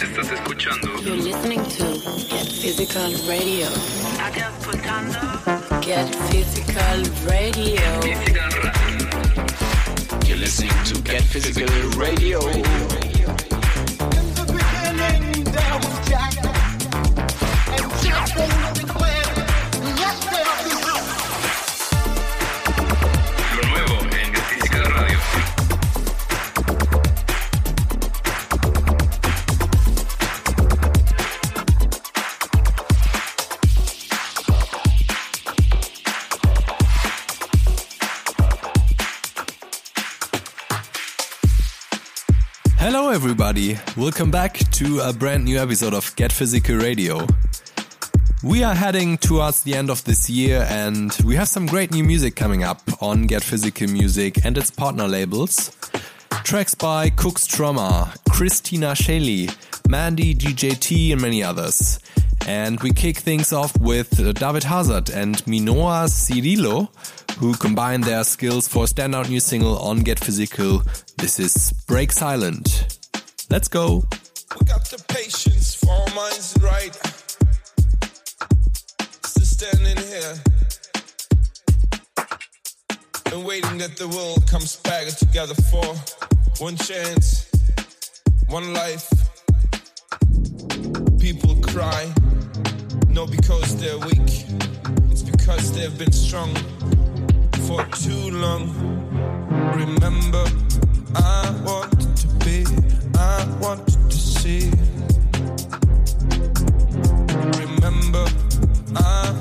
Estás escuchando You're listening to Get Physical Radio. Estás escuchando Get Physical Radio. Physical Radio. You're listening to Get Physical Radio. In the beginning, there was Jack. And Jack declared, let everybody. Welcome back to a brand new episode of Get Physical Radio. We are heading towards the end of this year and we have some great new music coming up on Get Physical Music and its partner labels. Tracks by Cook Strummer, Kristina Sheli, M.A.N.D.Y, DJT, and many others. And we kick things off with David Hasert and Minoas Cirillo, who combine their skills for a standout new single on Get Physical. This is Break Silent. Let's go. We got the patience for minds right. Standing here and waiting that the world comes back together for one chance, one life. People cry, not because they're weak, it's because they've been strong for too long. Remember, I wanted to be, I wanted to see. Remember, I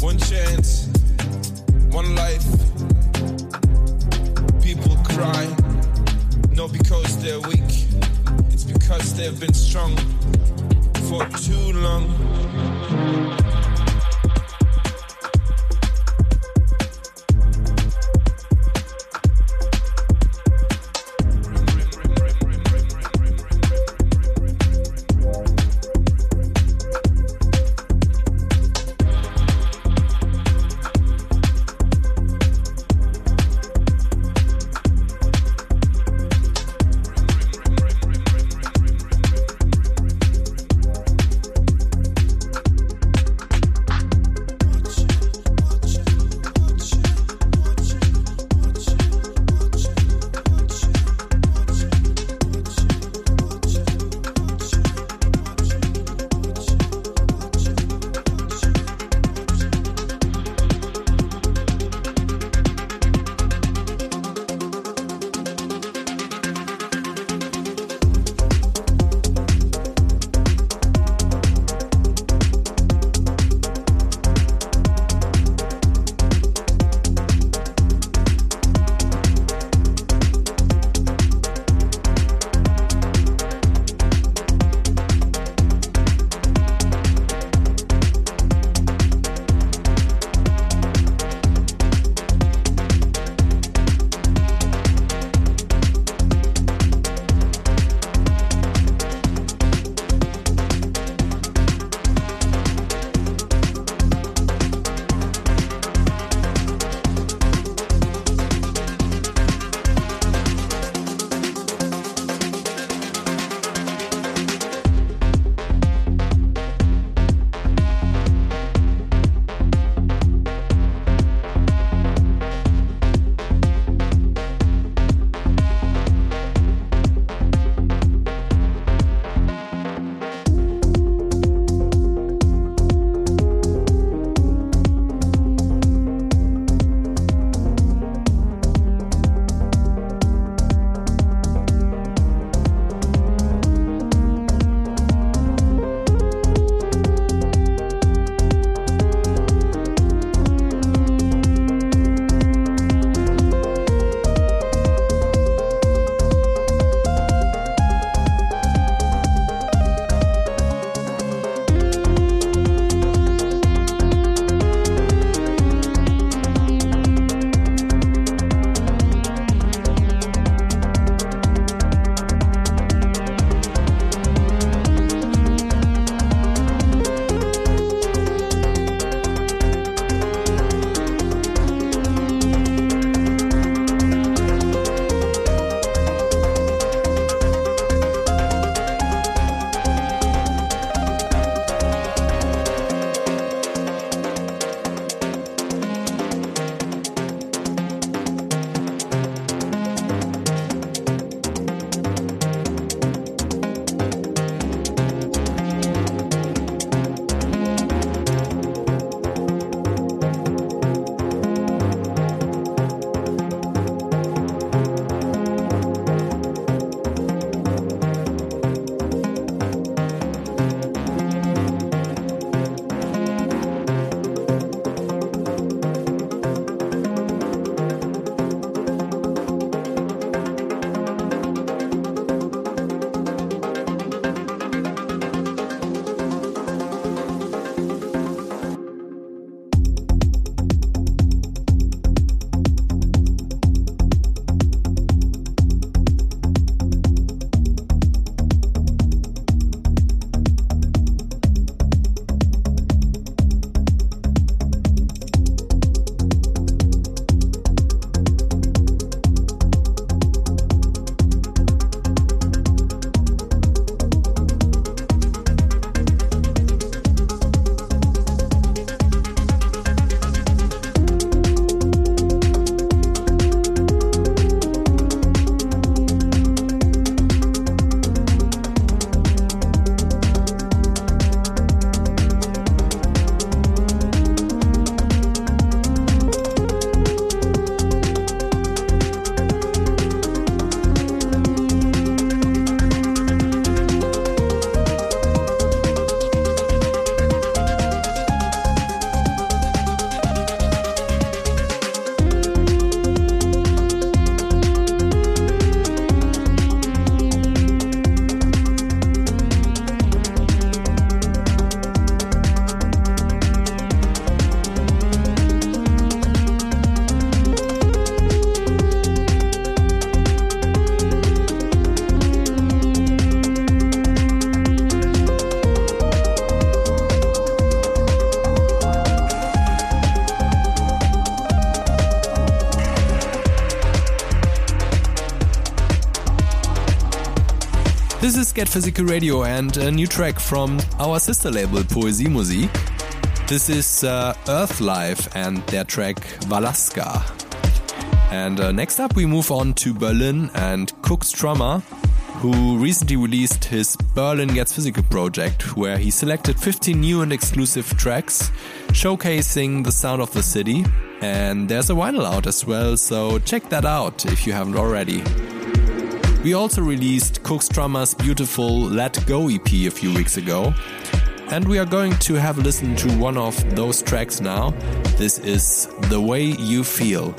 one chance, one life. People cry, not because they're weak, it's because they've been strong for too long. This is Get Physical Radio and a new track from our sister label Poesie Musik. This is uh, Earthlife and their track Valasca. And uh, next up, we move on to Berlin and Cook Strummer, who recently released his Berlin Gets Physical project, where he selected 15 new and exclusive tracks showcasing the sound of the city. And there's a vinyl out as well, so check that out if you haven't already. We also released Cook Strummer's beautiful Let Go EP a few weeks ago. And we are going to have a listen to one of those tracks now. This is The Way You Feel.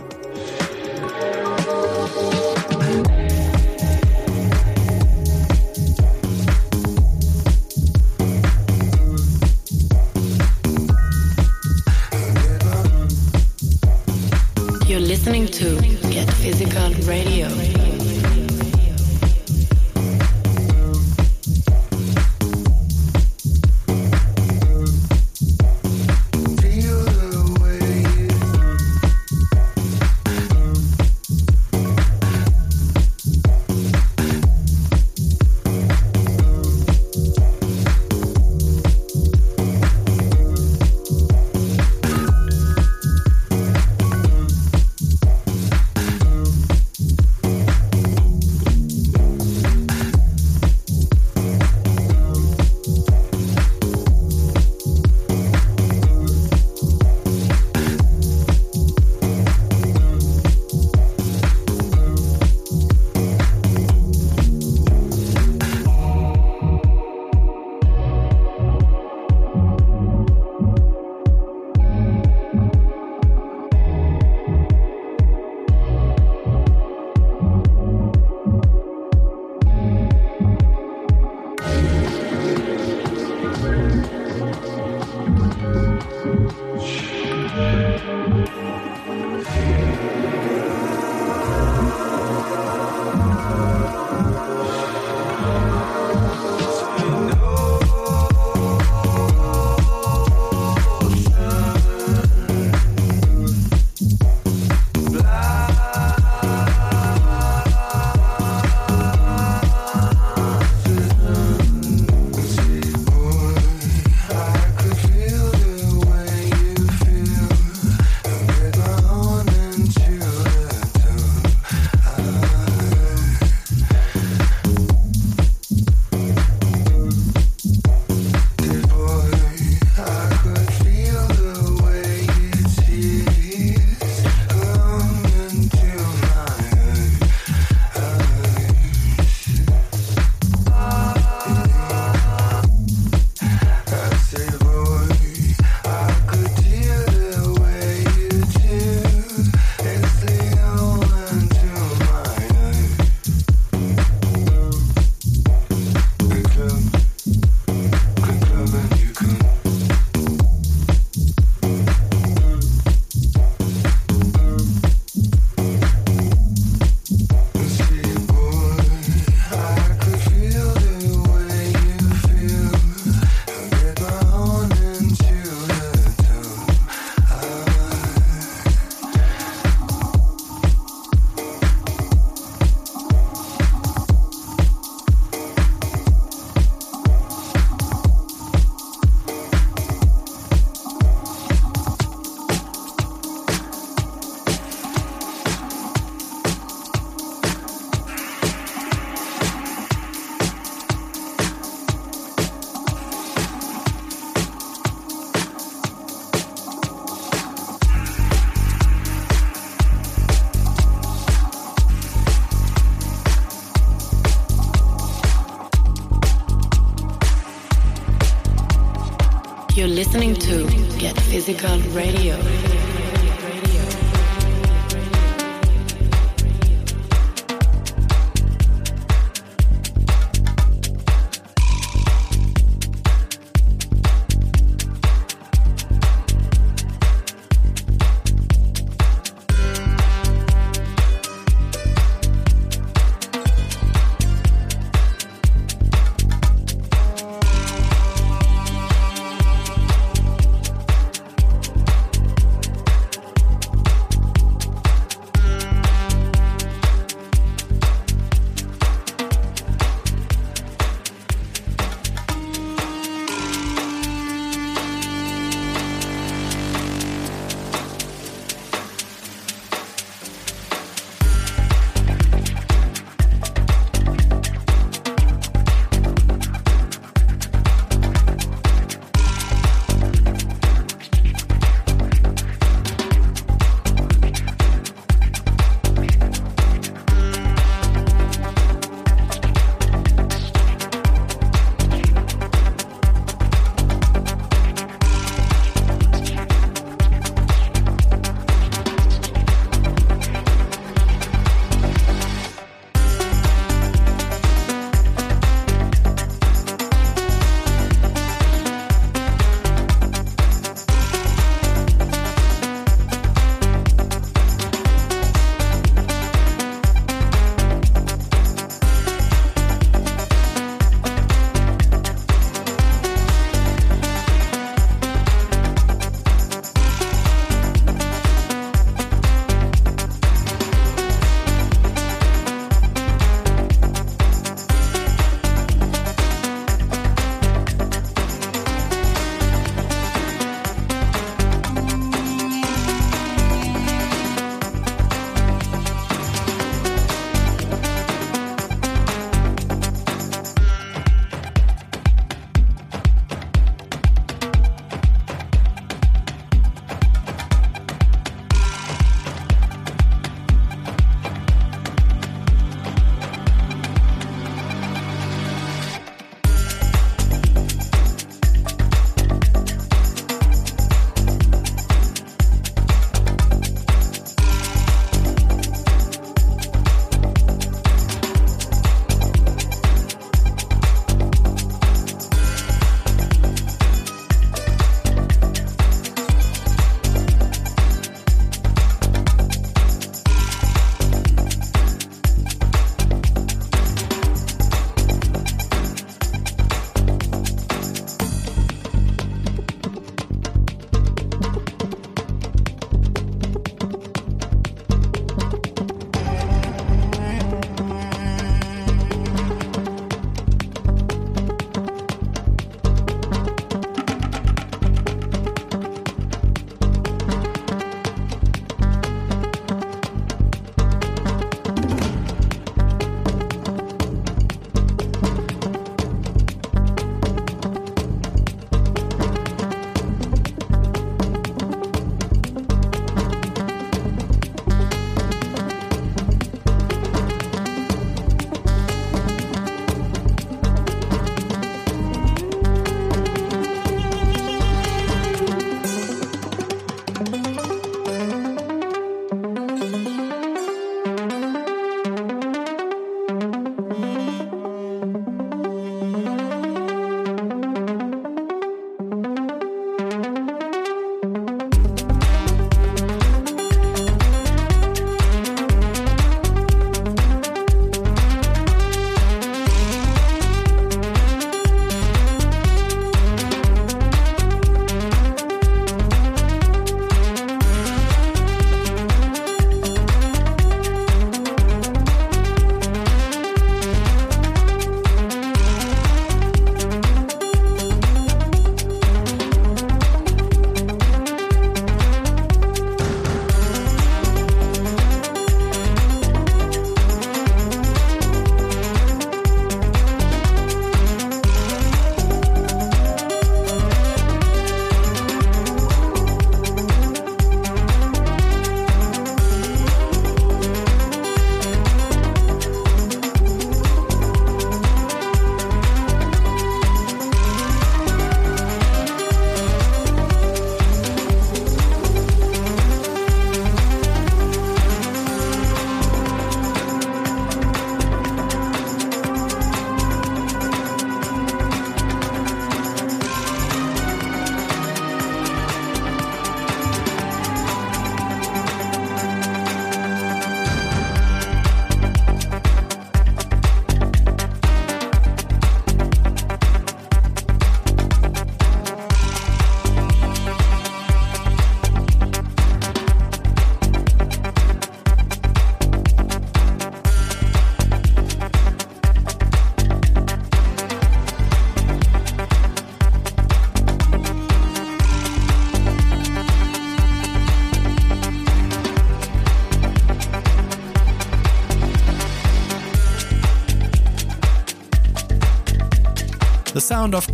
Physical Radio.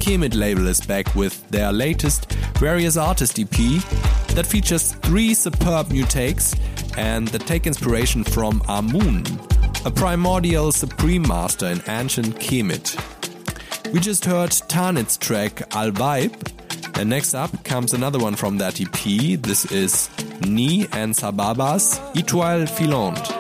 Kemet label is back with their latest Various Artist EP that features three superb new takes and that take inspiration from Amun, a primordial supreme master in ancient Kemet. We just heard Tanit's track Al Vibe, and next up comes another one from that EP. This is Nhii and Zababa's Etoile Filante.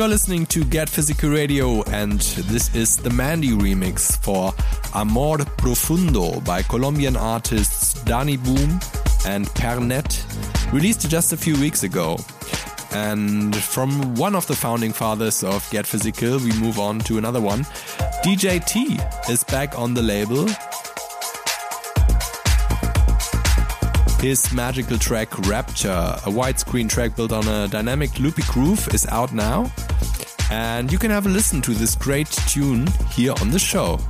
You're listening to Get Physical Radio, and this is the M.A.N.D.Y remix for Amor Profundo by Colombian artists Dani Boom and Pernett, released just a few weeks ago. And from one of the founding fathers of Get Physical, we move on to another one. DJ T is back on the label. His magical track Rapture, a widescreen track built on a dynamic loopy groove, is out now. And you can have a listen to this great tune here on the show.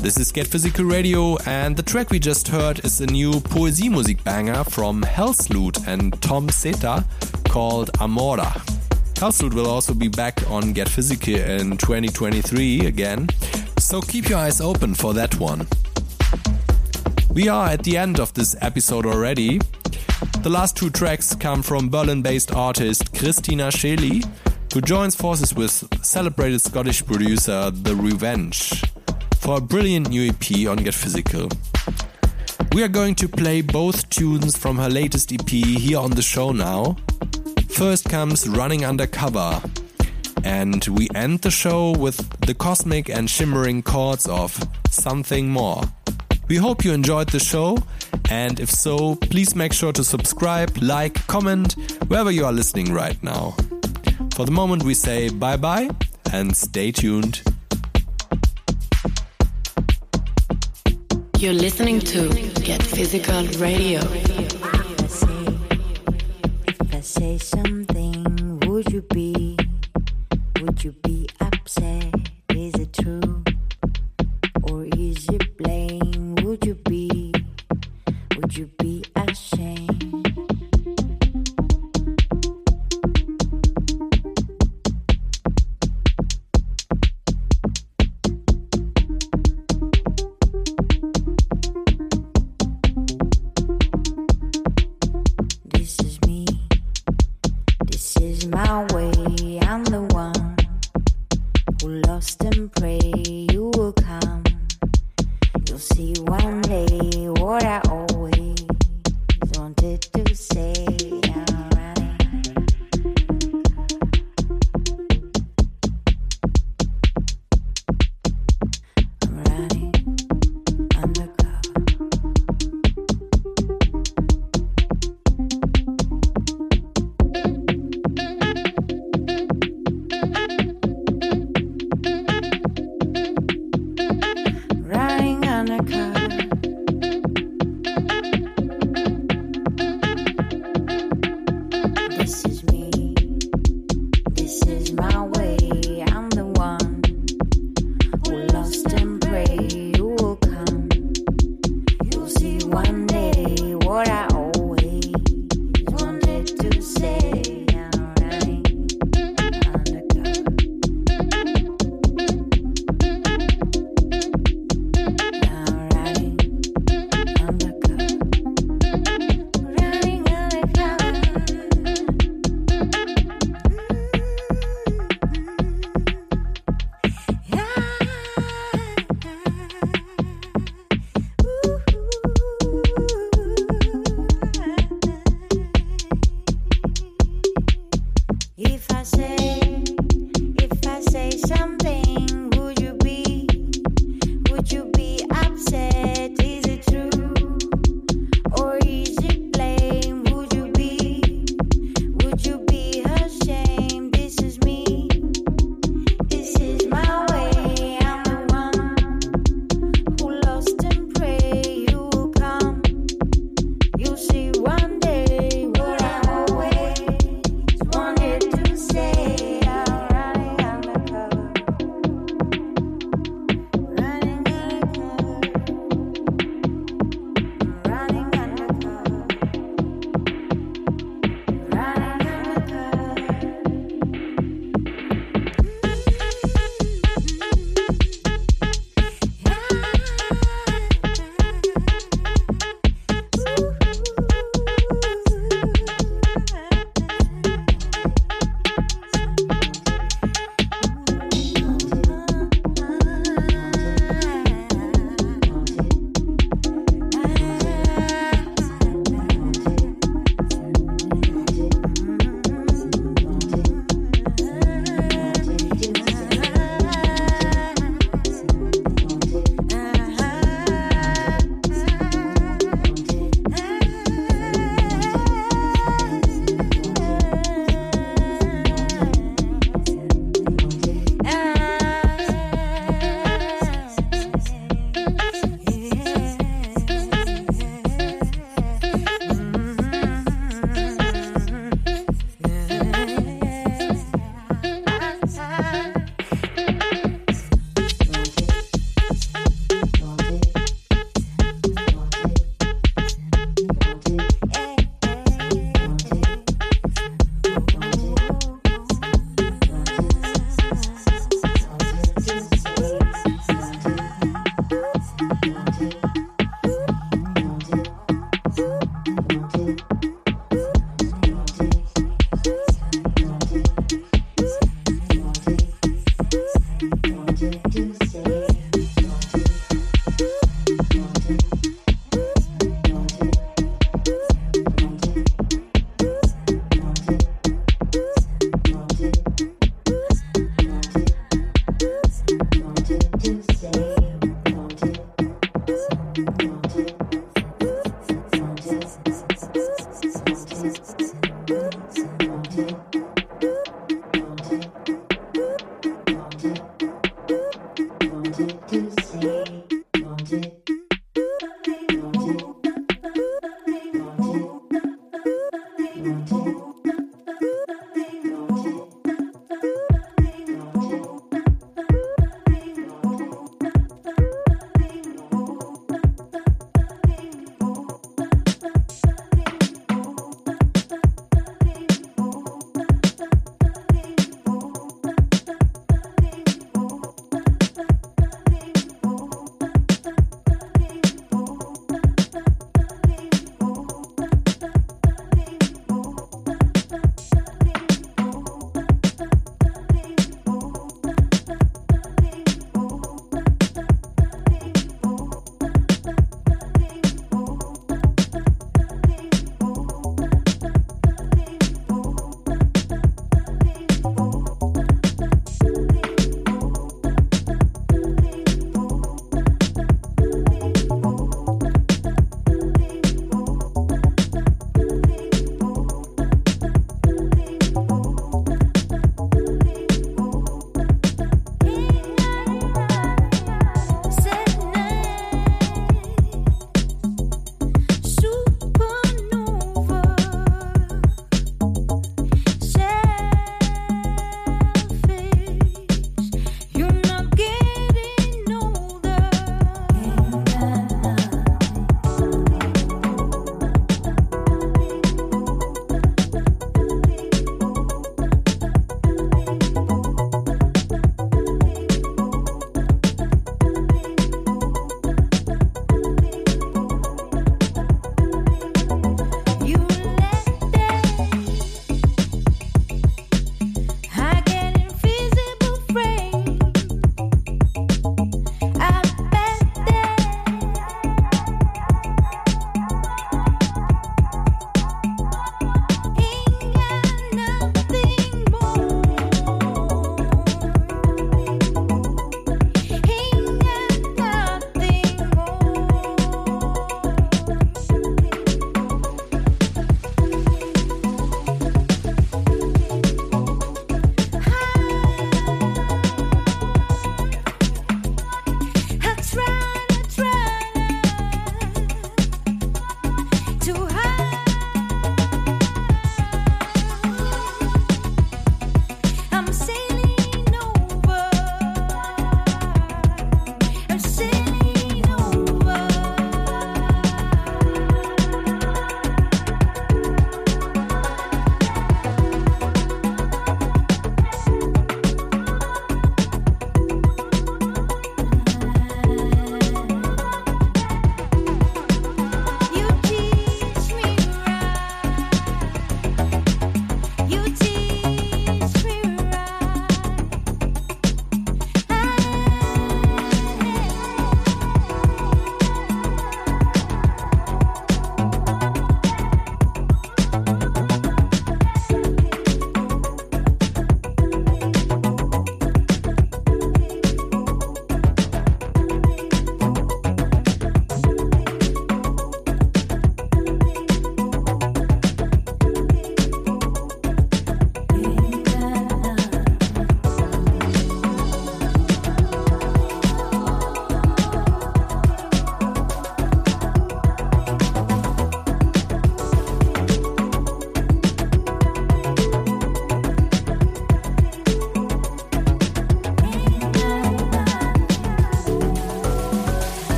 Get Physical Radio, and the track we just heard is a new Poesie music banger from Helsloot and Tom Zeta called Amora. Helsloot will also be back on Get Physical in 2023 again, so keep your eyes open for that one. We are at the end of this episode already. The last two tracks come from Berlin based artist Kristina Sheli, who joins forces with celebrated Scottish producer The Revenge for a brilliant new EP on Get Physical. We are going to play both tunes from her latest EP here on the show now. First comes Running Undercover, and we end the show with the cosmic and shimmering chords of Something More. We hope you enjoyed the show, and if so, please make sure to subscribe, like, comment wherever you are listening right now. For the moment, we say bye bye and stay tuned. You're listening to Get Physical Radio. If I say, something, would you be,